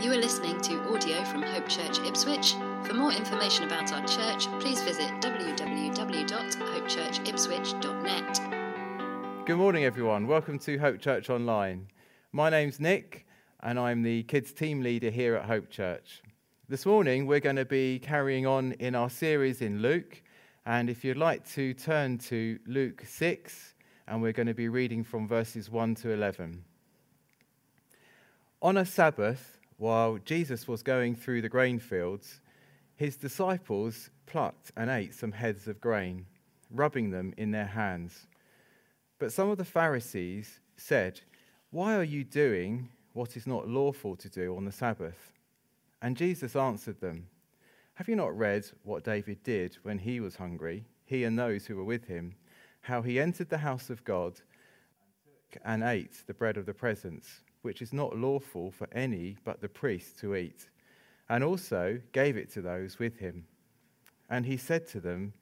You are listening to audio from Hope Church Ipswich. For more information about our church, please visit www.hopechurchipswich.net. Good morning, everyone. Welcome to Hope Church Online. My name's Nick, and I'm the kids' team leader here at Hope Church. This morning, we're going to be carrying on in our series in Luke. And if you'd like to turn to Luke 6, and we're going to be reading from verses 1 to 11. On a Sabbath, while Jesus was going through the grain fields, his disciples plucked and ate some heads of grain, rubbing them in their hands. But some of the Pharisees said, Why are you doing what is not lawful to do on the Sabbath? And Jesus answered them, Have you not read what David did when he was hungry, he and those who were with him, how he entered the house of God and ate the bread of the presence? Which is not lawful for any but the priest to eat, and also gave it to those with him. And he said to them,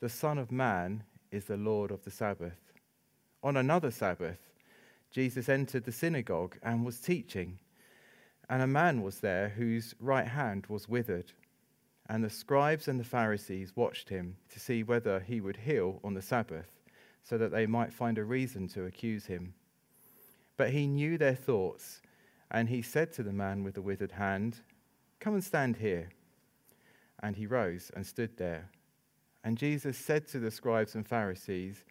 The Son of Man is the Lord of the Sabbath. On another Sabbath, Jesus entered the synagogue and was teaching. And a man was there whose right hand was withered. And the scribes and the Pharisees watched him to see whether he would heal on the Sabbath, so that they might find a reason to accuse him. But he knew their thoughts, and he said to the man with the withered hand, Come and stand here. And he rose and stood there. And Jesus said to the scribes and Pharisees,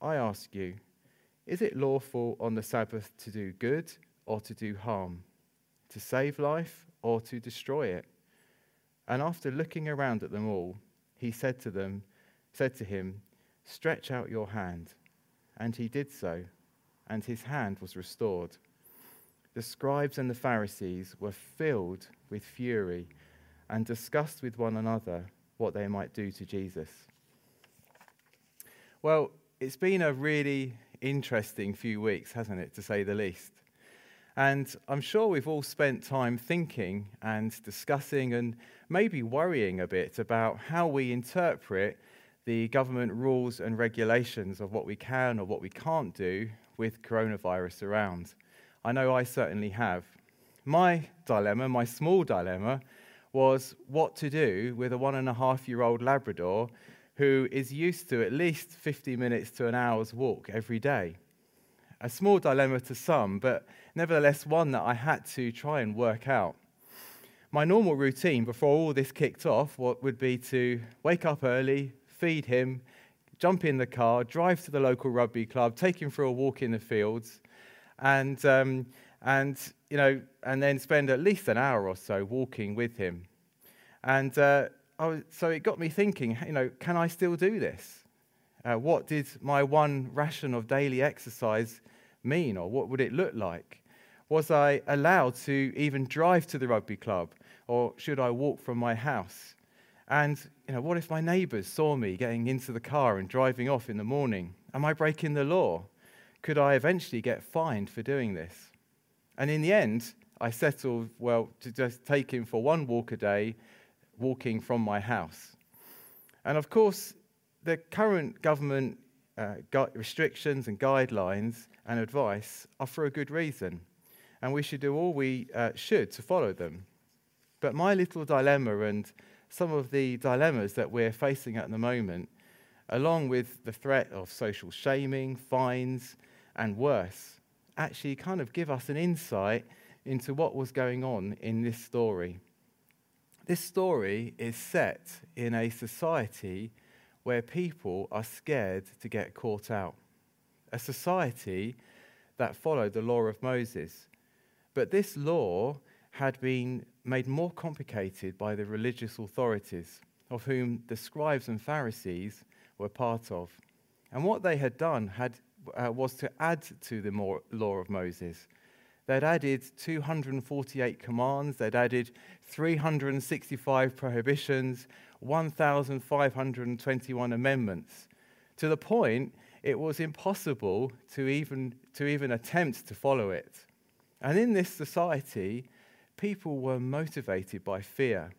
I ask you, is it lawful on the Sabbath to do good or to do harm, to save life or to destroy it? And after looking around at them all, he said to them, said to him, Stretch out your hand. And he did so and his hand was restored. The scribes and the Pharisees were filled with fury and discussed with one another what they might do to Jesus. Well, it's been a really interesting few weeks, hasn't it, to say the least? And I'm sure we've all spent time thinking and discussing and maybe worrying a bit about how we interpret the government rules and regulations of what we can or what we can't do with coronavirus around. I know I certainly have. My dilemma, my small dilemma, was what to do with a one and a half year old Labrador who is used to at least 50 minutes to an hour's walk every day. A small dilemma to some, but nevertheless one that I had to try and work out. My normal routine before all this kicked off would be to wake up early, feed him, jump in the car, drive to the local rugby club, take him for a walk in the fields, and, um, and, you know, and then spend at least an hour or so walking with him. And uh, was, so it got me thinking, you know, can I still do this? Uh, what did my one ration of daily exercise mean, or what would it look like? Was I allowed to even drive to the rugby club, or should I walk from my house? And, you know, what if my neighbors saw me getting into the car and driving off in the morning? Am I breaking the law? Could I eventually get fined for doing this? And in the end, I settled, well, to just take him for one walk a day, walking from my house. And of course, the current government uh, restrictions and guidelines and advice are for a good reason. And we should do all we uh, should to follow them. But my little dilemma and some of the dilemmas that we're facing at the moment, along with the threat of social shaming, fines, and worse, actually kind of give us an insight into what was going on in this story. This story is set in a society where people are scared to get caught out, a society that followed the law of Moses. But this law had been made more complicated by the religious authorities, of whom the scribes and Pharisees were part of. And what they had done had, uh, was to add to the law of Moses. They'd added 248 commands, they'd added 365 prohibitions, 1,521 amendments, to the point it was impossible to even, to even attempt to follow it. And in this society, people were motivated by fear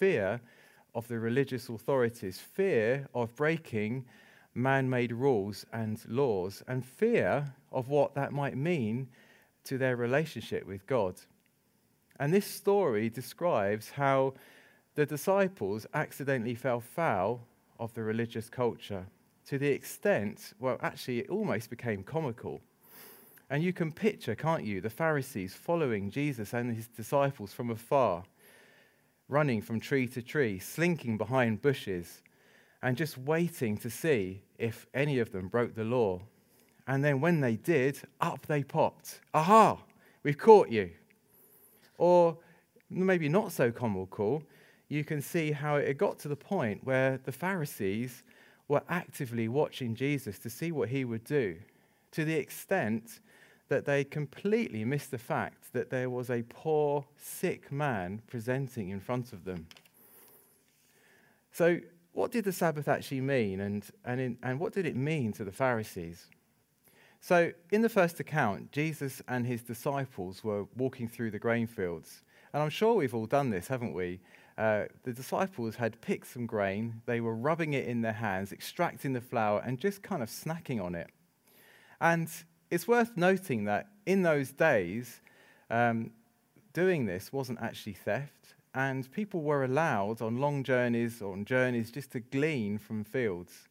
fear of the religious authorities, fear of breaking man made rules and laws, and fear of what that might mean to their relationship with God. And this story describes how the disciples accidentally fell foul of the religious culture to the extent, well, actually, it almost became comical. And you can picture, can't you, the Pharisees following Jesus and his disciples from afar, running from tree to tree, slinking behind bushes, and just waiting to see if any of them broke the law. And then when they did, up they popped. Aha, we've caught you. Or maybe not so comical, you can see how it got to the point where the Pharisees were actively watching Jesus to see what he would do, to the extent that they completely missed the fact that there was a poor, sick man presenting in front of them. So, what did the Sabbath actually mean, and, and, in, and what did it mean to the Pharisees? So, in the first account, Jesus and his disciples were walking through the grain fields. And I'm sure we've all done this, haven't we? Uh, the disciples had picked some grain, they were rubbing it in their hands, extracting the flour, and just kind of snacking on it. And it's worth noting that in those days, um, doing this wasn't actually theft, and people were allowed on long journeys or on journeys just to glean from fields.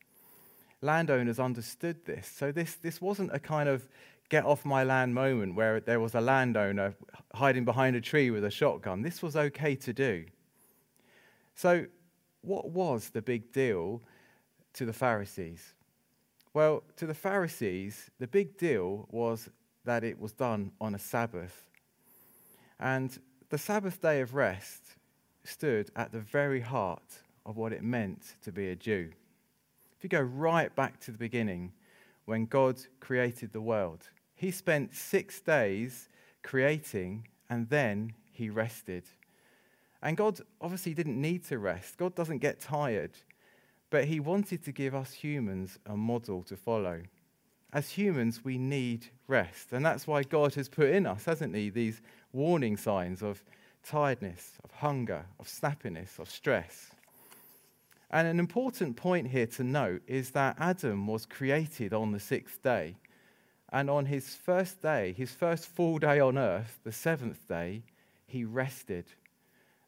Landowners understood this, so this, this wasn't a kind of get off my land moment where there was a landowner hiding behind a tree with a shotgun. This was okay to do. So, what was the big deal to the Pharisees? Well, to the Pharisees, the big deal was that it was done on a Sabbath. And the Sabbath day of rest stood at the very heart of what it meant to be a Jew. If you go right back to the beginning, when God created the world, he spent six days creating and then he rested. And God obviously didn't need to rest. God doesn't get tired. But he wanted to give us humans a model to follow. As humans, we need rest. And that's why God has put in us, hasn't he, these warning signs of tiredness, of hunger, of snappiness, of stress. And an important point here to note is that Adam was created on the sixth day. And on his first day, his first full day on earth, the seventh day, he rested.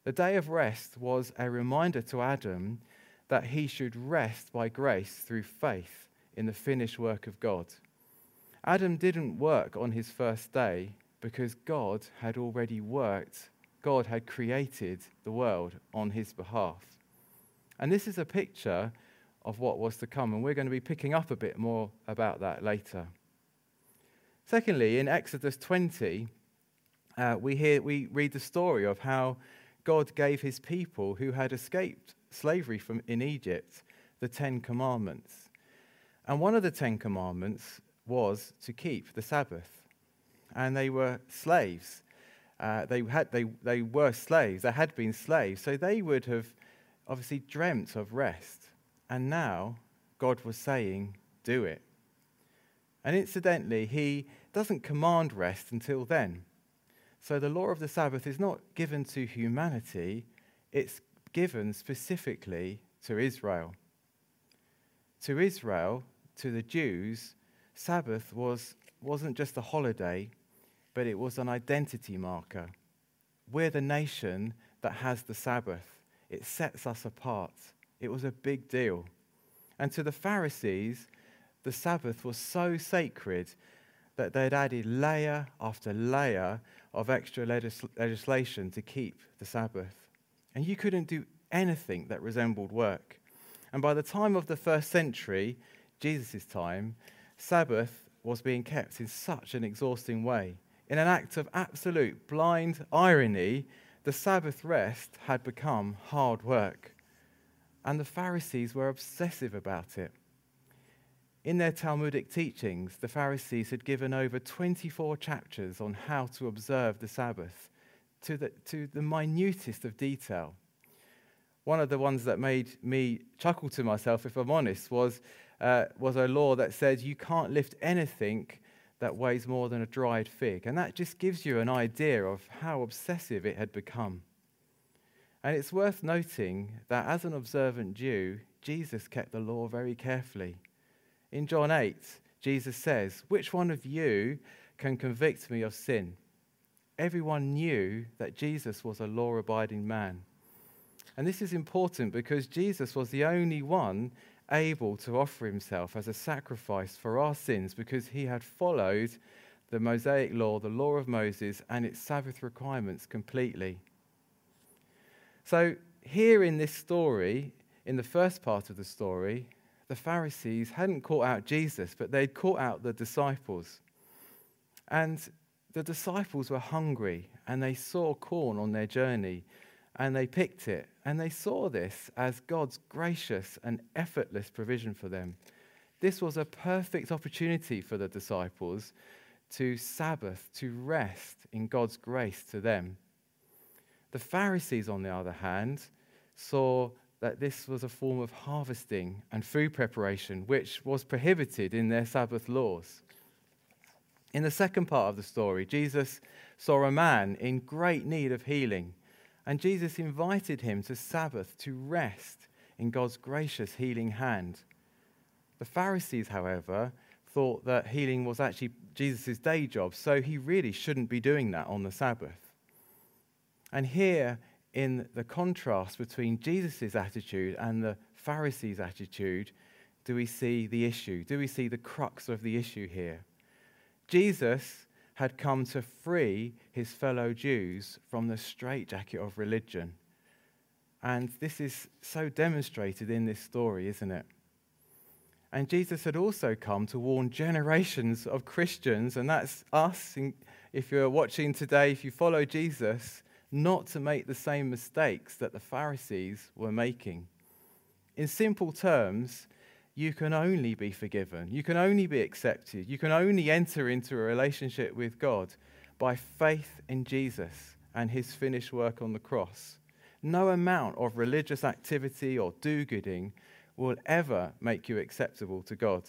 The day of rest was a reminder to Adam that he should rest by grace through faith in the finished work of God. Adam didn't work on his first day because God had already worked, God had created the world on his behalf. And this is a picture of what was to come, and we're going to be picking up a bit more about that later. Secondly, in Exodus 20, uh, we, hear, we read the story of how God gave his people who had escaped slavery from, in Egypt the Ten Commandments. And one of the Ten Commandments was to keep the Sabbath. And they were slaves. Uh, they, had, they, they were slaves. They had been slaves. So they would have obviously dreamt of rest. And now God was saying, do it. And incidentally, he doesn't command rest until then. So the law of the Sabbath is not given to humanity, it's given specifically to Israel. To Israel, to the Jews, Sabbath was, wasn't just a holiday, but it was an identity marker. We're the nation that has the Sabbath, it sets us apart. It was a big deal. And to the Pharisees, the Sabbath was so sacred that they'd added layer after layer of extra legis- legislation to keep the Sabbath. And you couldn't do anything that resembled work. And by the time of the first century, Jesus' time, Sabbath was being kept in such an exhausting way. In an act of absolute blind irony, the Sabbath rest had become hard work. And the Pharisees were obsessive about it. In their Talmudic teachings, the Pharisees had given over 24 chapters on how to observe the Sabbath to the, to the minutest of detail. One of the ones that made me chuckle to myself, if I'm honest, was, uh, was a law that said you can't lift anything that weighs more than a dried fig. And that just gives you an idea of how obsessive it had become. And it's worth noting that as an observant Jew, Jesus kept the law very carefully. In John 8, Jesus says, Which one of you can convict me of sin? Everyone knew that Jesus was a law abiding man. And this is important because Jesus was the only one able to offer himself as a sacrifice for our sins because he had followed the Mosaic law, the law of Moses, and its Sabbath requirements completely. So, here in this story, in the first part of the story, the Pharisees hadn't caught out Jesus, but they'd caught out the disciples. And the disciples were hungry and they saw corn on their journey and they picked it. And they saw this as God's gracious and effortless provision for them. This was a perfect opportunity for the disciples to Sabbath, to rest in God's grace to them. The Pharisees, on the other hand, saw that this was a form of harvesting and food preparation, which was prohibited in their Sabbath laws. In the second part of the story, Jesus saw a man in great need of healing, and Jesus invited him to Sabbath to rest in God's gracious healing hand. The Pharisees, however, thought that healing was actually Jesus' day job, so he really shouldn't be doing that on the Sabbath. And here in the contrast between Jesus' attitude and the Pharisees' attitude, do we see the issue? Do we see the crux of the issue here? Jesus had come to free his fellow Jews from the straitjacket of religion. And this is so demonstrated in this story, isn't it? And Jesus had also come to warn generations of Christians, and that's us. If you're watching today, if you follow Jesus, not to make the same mistakes that the Pharisees were making. In simple terms, you can only be forgiven, you can only be accepted, you can only enter into a relationship with God by faith in Jesus and his finished work on the cross. No amount of religious activity or do gooding will ever make you acceptable to God.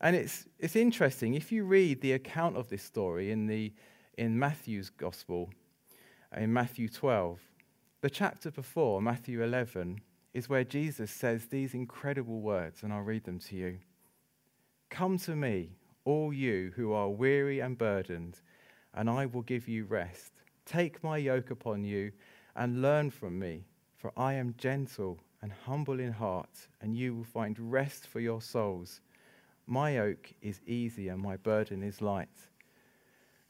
And it's, it's interesting, if you read the account of this story in, the, in Matthew's Gospel, in Matthew 12. The chapter before, Matthew 11, is where Jesus says these incredible words, and I'll read them to you. Come to me, all you who are weary and burdened, and I will give you rest. Take my yoke upon you and learn from me, for I am gentle and humble in heart, and you will find rest for your souls. My yoke is easy and my burden is light.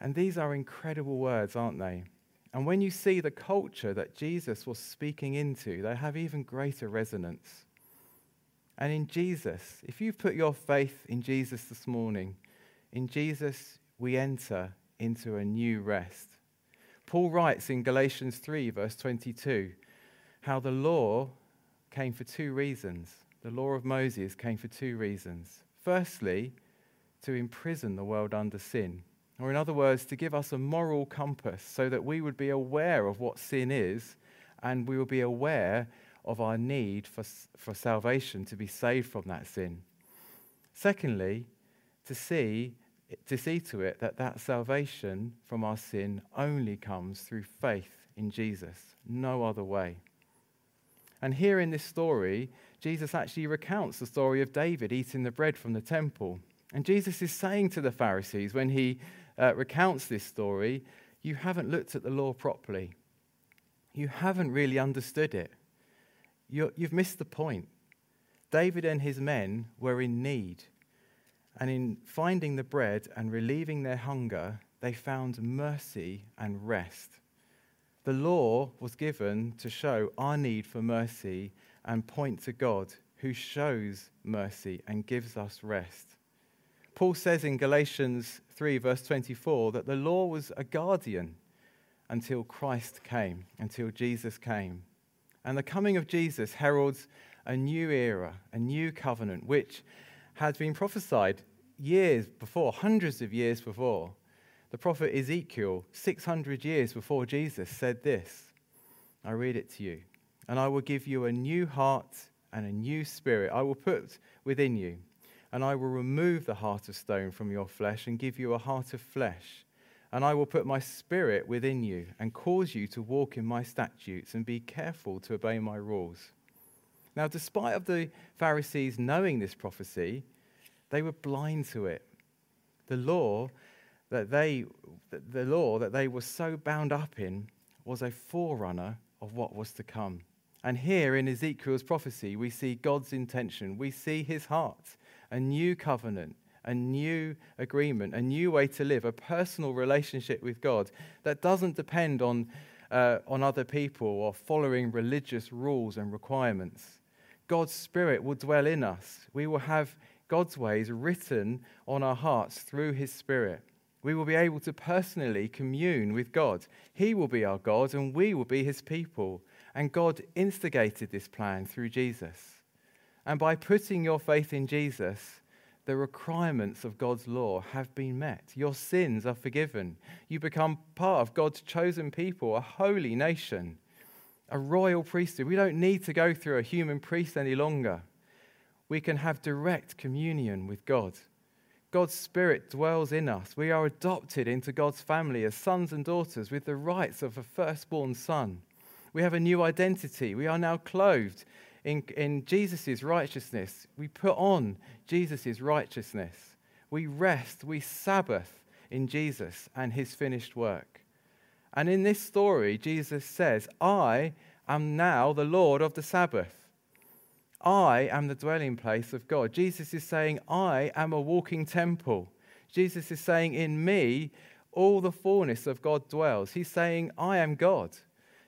And these are incredible words, aren't they? And when you see the culture that Jesus was speaking into, they have even greater resonance. And in Jesus, if you've put your faith in Jesus this morning, in Jesus we enter into a new rest. Paul writes in Galatians 3, verse 22, how the law came for two reasons. The law of Moses came for two reasons. Firstly, to imprison the world under sin or, in other words, to give us a moral compass so that we would be aware of what sin is and we will be aware of our need for, for salvation to be saved from that sin. Secondly, to see, to see to it that that salvation from our sin only comes through faith in Jesus, no other way. And here in this story, Jesus actually recounts the story of David eating the bread from the temple. And Jesus is saying to the Pharisees when he uh, recounts this story, you haven't looked at the law properly. You haven't really understood it. you you've missed the point. David and his men were in need. And in finding the bread and relieving their hunger, they found mercy and rest. The law was given to show our need for mercy and point to God who shows mercy and gives us rest. Paul says in Galatians 3, verse 24, that the law was a guardian until Christ came, until Jesus came. And the coming of Jesus heralds a new era, a new covenant, which had been prophesied years before, hundreds of years before. The prophet Ezekiel, 600 years before Jesus, said this. I read it to you. And I will give you a new heart and a new spirit I will put within you and I will remove the heart of stone from your flesh and give you a heart of flesh. And I will put my spirit within you and cause you to walk in my statutes and be careful to obey my rules. Now, despite of the Pharisees knowing this prophecy, they were blind to it. The law that they, the law that they were so bound up in was a forerunner of what was to come. And here in Ezekiel's prophecy, we see God's intention. We see his heart, a new covenant, a new agreement, a new way to live, a personal relationship with God that doesn't depend on, uh, on other people or following religious rules and requirements. God's Spirit will dwell in us. We will have God's ways written on our hearts through his Spirit. We will be able to personally commune with God. He will be our God, and we will be his people. And God instigated this plan through Jesus. And by putting your faith in Jesus, the requirements of God's law have been met. Your sins are forgiven. You become part of God's chosen people, a holy nation, a royal priesthood. We don't need to go through a human priest any longer. We can have direct communion with God. God's Spirit dwells in us. We are adopted into God's family as sons and daughters with the rights of a firstborn son. We have a new identity. We are now clothed in, in Jesus' righteousness. We put on Jesus' righteousness. We rest, we Sabbath in Jesus and his finished work. And in this story, Jesus says, I am now the Lord of the Sabbath. I am the dwelling place of God. Jesus is saying, I am a walking temple. Jesus is saying, In me, all the fullness of God dwells. He's saying, I am God.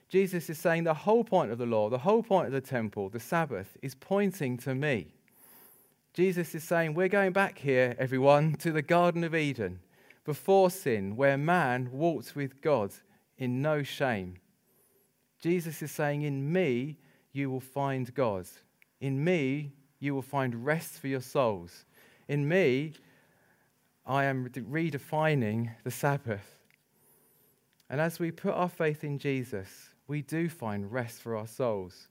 Jesus is saying the whole point of the law, the whole point of the temple, the Sabbath, is pointing to me. Jesus is saying, We're going back here, everyone, to the Garden of Eden, before sin, where man walked with God in no shame. Jesus is saying, In me, you will find God. In me, you will find rest for your souls. In me, I am redefining the Sabbath. And as we put our faith in Jesus, we do find rest for our souls.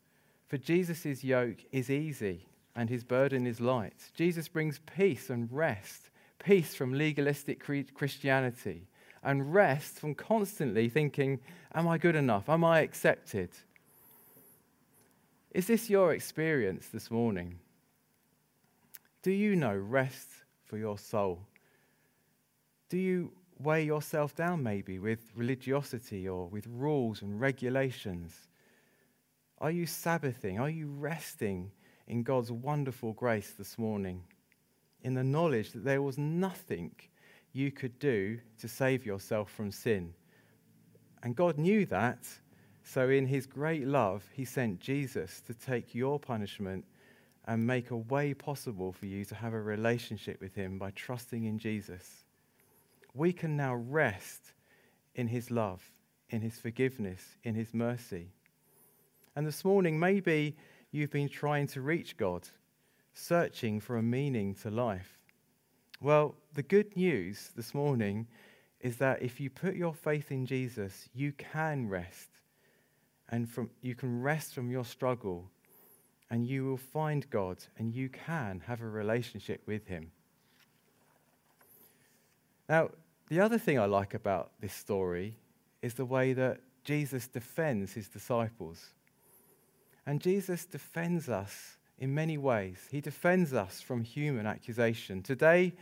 For Jesus' yoke is easy and his burden is light. Jesus brings peace and rest peace from legalistic Christianity and rest from constantly thinking, Am I good enough? Am I accepted? Is this your experience this morning? Do you know rest for your soul? Do you weigh yourself down maybe with religiosity or with rules and regulations? Are you Sabbathing? Are you resting in God's wonderful grace this morning? In the knowledge that there was nothing you could do to save yourself from sin. And God knew that so, in his great love, he sent Jesus to take your punishment and make a way possible for you to have a relationship with him by trusting in Jesus. We can now rest in his love, in his forgiveness, in his mercy. And this morning, maybe you've been trying to reach God, searching for a meaning to life. Well, the good news this morning is that if you put your faith in Jesus, you can rest and from, you can rest from your struggle and you will find God and you can have a relationship with Him. Now, the other thing I like about this story is the way that Jesus defends his disciples. And Jesus defends us in many ways. He defends us from human accusation. Today,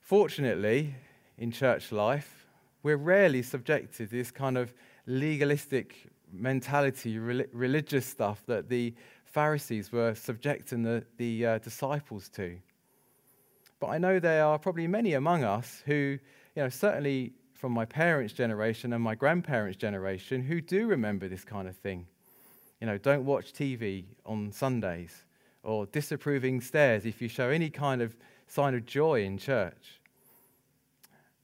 fortunately, in church life, we're rarely subjected to this kind of legalistic mentality, religious stuff that the Pharisees were subjecting the, the uh, disciples to. But I know there are probably many among us who, you know, certainly from my parents' generation and my grandparents' generation, who do remember this kind of thing. You know, don't watch TV on Sundays, or disapproving stares if you show any kind of sign of joy in church.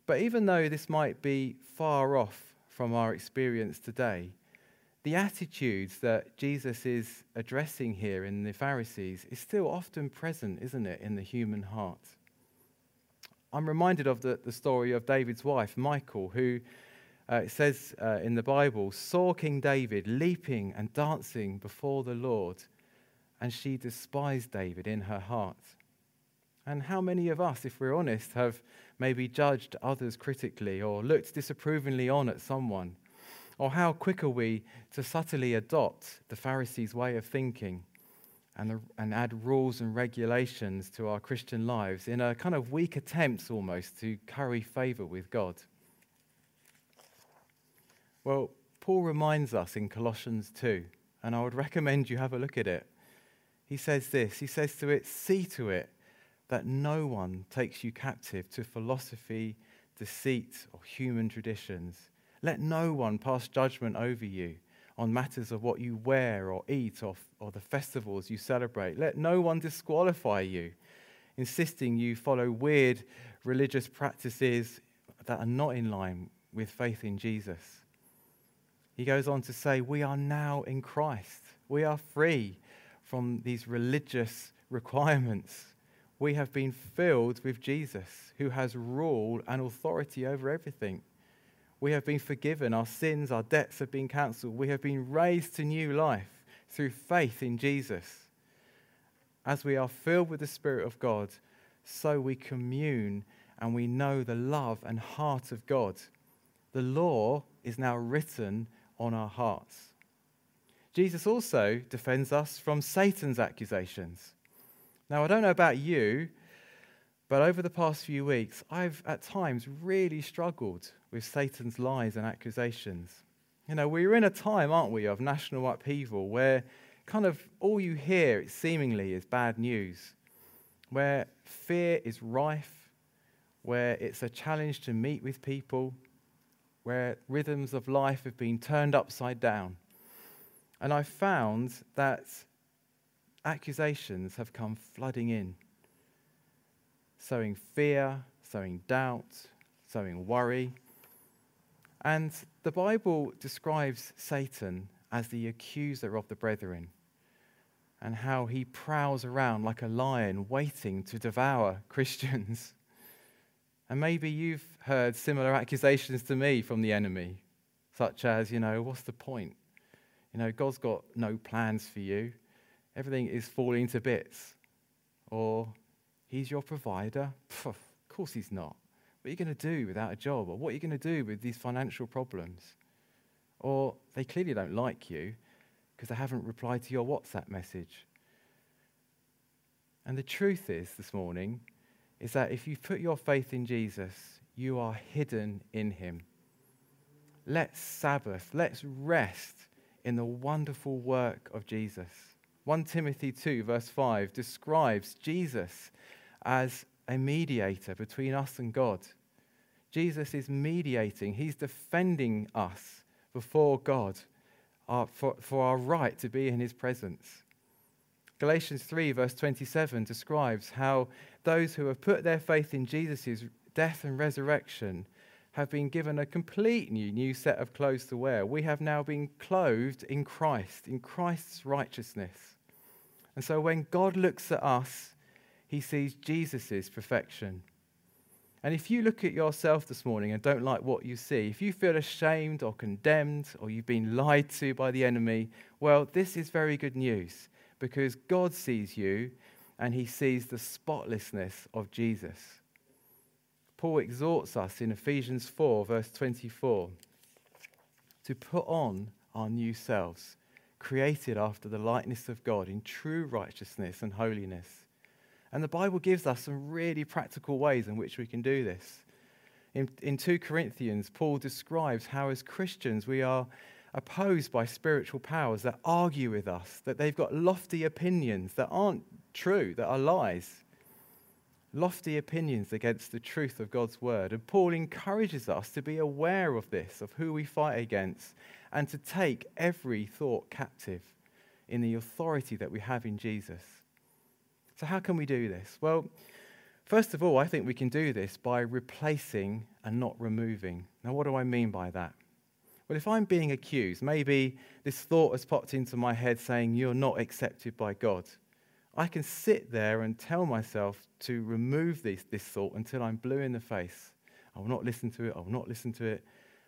But even though this might be far off from our experience today, the attitudes that Jesus is addressing here in the Pharisees is still often present, isn't it, in the human heart? I'm reminded of the, the story of David's wife, Michal, who uh, it says uh, in the Bible, saw King David leaping and dancing before the Lord, and she despised David in her heart. And how many of us, if we're honest, have maybe judged others critically or looked disapprovingly on at someone? Or how quick are we to subtly adopt the Pharisees' way of thinking and, the, and add rules and regulations to our Christian lives in a kind of weak attempt almost to curry favor with God. Well, Paul reminds us in Colossians 2, and I would recommend you have a look at it. He says this He says to it, See to it that no one takes you captive to philosophy, deceit, or human traditions. Let no one pass judgment over you on matters of what you wear or eat or, or the festivals you celebrate. Let no one disqualify you, insisting you follow weird religious practices that are not in line with faith in Jesus. He goes on to say, We are now in Christ. We are free from these religious requirements. We have been filled with Jesus, who has rule and authority over everything. We have been forgiven. Our sins, our debts have been cancelled. We have been raised to new life through faith in Jesus. As we are filled with the Spirit of God, so we commune and we know the love and heart of God. The law is now written on our hearts. Jesus also defends us from Satan's accusations. Now, I don't know about you, but over the past few weeks, I've at times really struggled with Satan's lies and accusations. You know, we're in a time, aren't we, of national upheaval where kind of all you hear, seemingly, is bad news, where fear is rife, where it's a challenge to meet with people, where rhythms of life have been turned upside down. And I found that accusations have come flooding in sowing fear, sowing doubt, sowing worry. And the Bible describes Satan as the accuser of the brethren and how he prowls around like a lion waiting to devour Christians. And maybe you've heard similar accusations to me from the enemy, such as, you know, what's the point? You know, God's got no plans for you, everything is falling to bits. Or, He's your provider? Pff, of course he's not. What are you going to do without a job? Or what are you going to do with these financial problems? Or they clearly don't like you because they haven't replied to your WhatsApp message. And the truth is, this morning, is that if you put your faith in Jesus, you are hidden in him. Let's Sabbath, let's rest in the wonderful work of Jesus. 1 Timothy 2, verse 5, describes Jesus as a mediator between us and God. Jesus is mediating, he's defending us before God for, for our right to be in his presence. Galatians 3, verse 27, describes how those who have put their faith in Jesus' death and resurrection have been given a complete new, new set of clothes to wear. We have now been clothed in Christ, in Christ's righteousness. And so when God looks at us, he sees Jesus' perfection. And if you look at yourself this morning and don't like what you see, if you feel ashamed or condemned or you've been lied to by the enemy, well, this is very good news because God sees you and he sees the spotlessness of Jesus. Paul exhorts us in Ephesians 4, verse 24, to put on our new selves, created after the likeness of God in true righteousness and holiness. And the Bible gives us some really practical ways in which we can do this. In, in 2 Corinthians, Paul describes how, as Christians, we are opposed by spiritual powers that argue with us, that they've got lofty opinions that aren't true, that are lies. Lofty opinions against the truth of God's word. And Paul encourages us to be aware of this, of who we fight against, and to take every thought captive in the authority that we have in Jesus. So, how can we do this? Well, first of all, I think we can do this by replacing and not removing. Now, what do I mean by that? Well, if I'm being accused, maybe this thought has popped into my head saying, You're not accepted by God. I can sit there and tell myself to remove this, this thought until I'm blue in the face. I will not listen to it, I will not listen to it,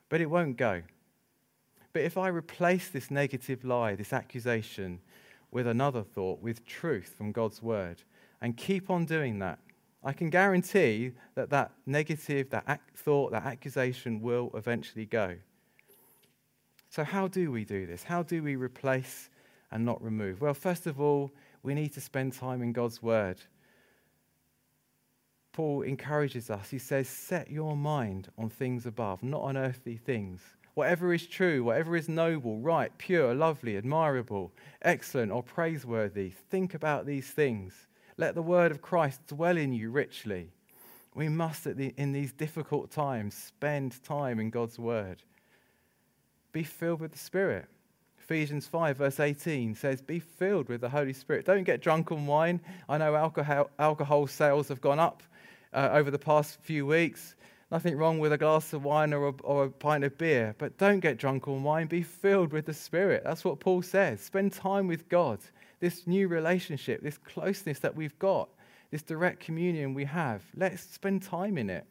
but it won't go. But if I replace this negative lie, this accusation, with another thought, with truth from God's word, and keep on doing that. I can guarantee that that negative, that thought, that accusation will eventually go. So, how do we do this? How do we replace and not remove? Well, first of all, we need to spend time in God's Word. Paul encourages us. He says, Set your mind on things above, not on earthly things. Whatever is true, whatever is noble, right, pure, lovely, admirable, excellent, or praiseworthy, think about these things. Let the word of Christ dwell in you richly. We must, the, in these difficult times, spend time in God's word. Be filled with the Spirit. Ephesians 5, verse 18 says, Be filled with the Holy Spirit. Don't get drunk on wine. I know alcohol, alcohol sales have gone up uh, over the past few weeks. Nothing wrong with a glass of wine or a, or a pint of beer, but don't get drunk on wine. Be filled with the Spirit. That's what Paul says. Spend time with God. This new relationship, this closeness that we've got, this direct communion we have, let's spend time in it.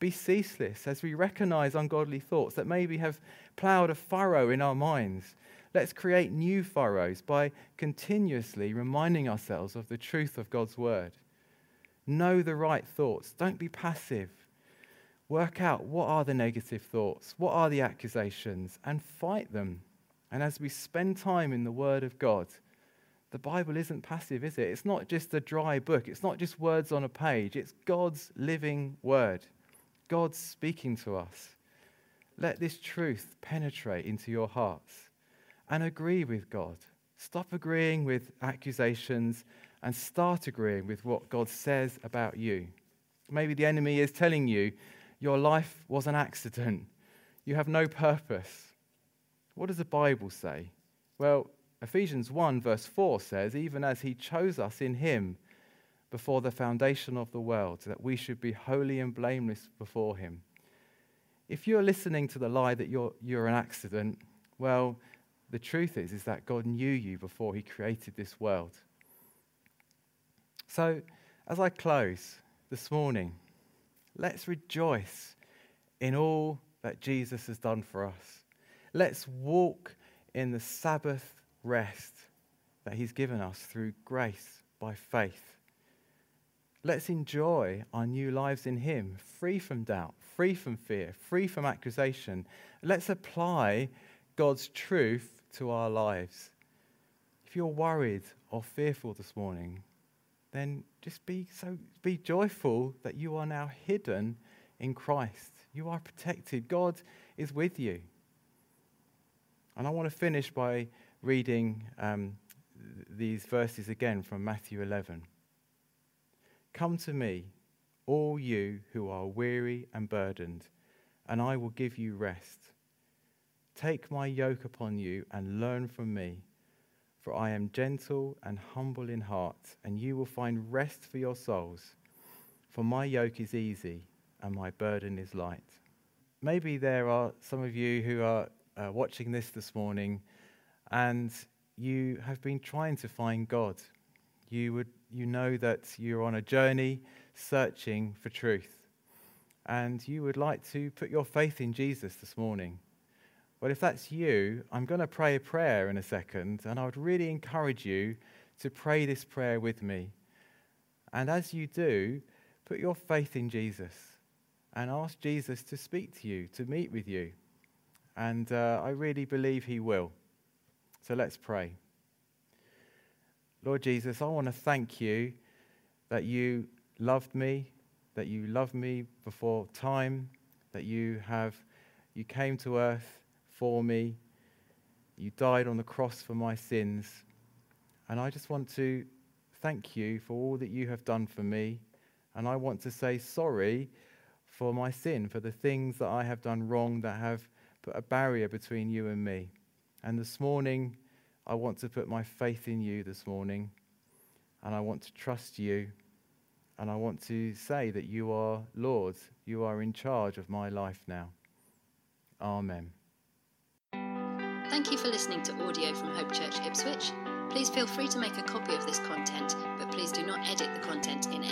Be ceaseless as we recognize ungodly thoughts that maybe have ploughed a furrow in our minds. Let's create new furrows by continuously reminding ourselves of the truth of God's word. Know the right thoughts. Don't be passive. Work out what are the negative thoughts, what are the accusations, and fight them. And as we spend time in the Word of God, the Bible isn't passive, is it? It's not just a dry book, it's not just words on a page, it's God's living Word. God's speaking to us. Let this truth penetrate into your hearts and agree with God. Stop agreeing with accusations and start agreeing with what God says about you. Maybe the enemy is telling you your life was an accident, you have no purpose. What does the Bible say? Well, Ephesians 1, verse 4 says, Even as he chose us in him before the foundation of the world, that we should be holy and blameless before him. If you're listening to the lie that you're, you're an accident, well, the truth is, is that God knew you before he created this world. So, as I close this morning, let's rejoice in all that Jesus has done for us. Let's walk in the Sabbath rest that he's given us through grace by faith. Let's enjoy our new lives in Him, free from doubt, free from fear, free from accusation. Let's apply God's truth to our lives. If you're worried or fearful this morning, then just be so be joyful that you are now hidden in Christ. You are protected. God is with you. And I want to finish by reading um, these verses again from Matthew 11. Come to me, all you who are weary and burdened, and I will give you rest. Take my yoke upon you and learn from me, for I am gentle and humble in heart, and you will find rest for your souls. For my yoke is easy and my burden is light. Maybe there are some of you who are uh, watching this this morning and you have been trying to find God. You would you know that you're on a journey searching for truth. And you would like to put your faith in Jesus this morning. Well, if that's you, I'm going to pray a prayer in a second, and I would really encourage you to pray this prayer with me. And as you do, put your faith in Jesus and ask Jesus to speak to you, to meet with you. And uh, I really believe he will. So let's pray. Lord Jesus, I want to thank you that you loved me, that you loved me before time, that you have you came to earth for me. You died on the cross for my sins. And I just want to thank you for all that you have done for me. And I want to say sorry for my sin, for the things that I have done wrong that have put a barrier between you and me. And this morning, I want to put my faith in you this morning, and I want to trust you, and I want to say that you are Lord, you are in charge of my life now. Amen. Thank you for listening to audio from Hope Church Ipswich. Please feel free to make a copy of this content, but please do not edit the content in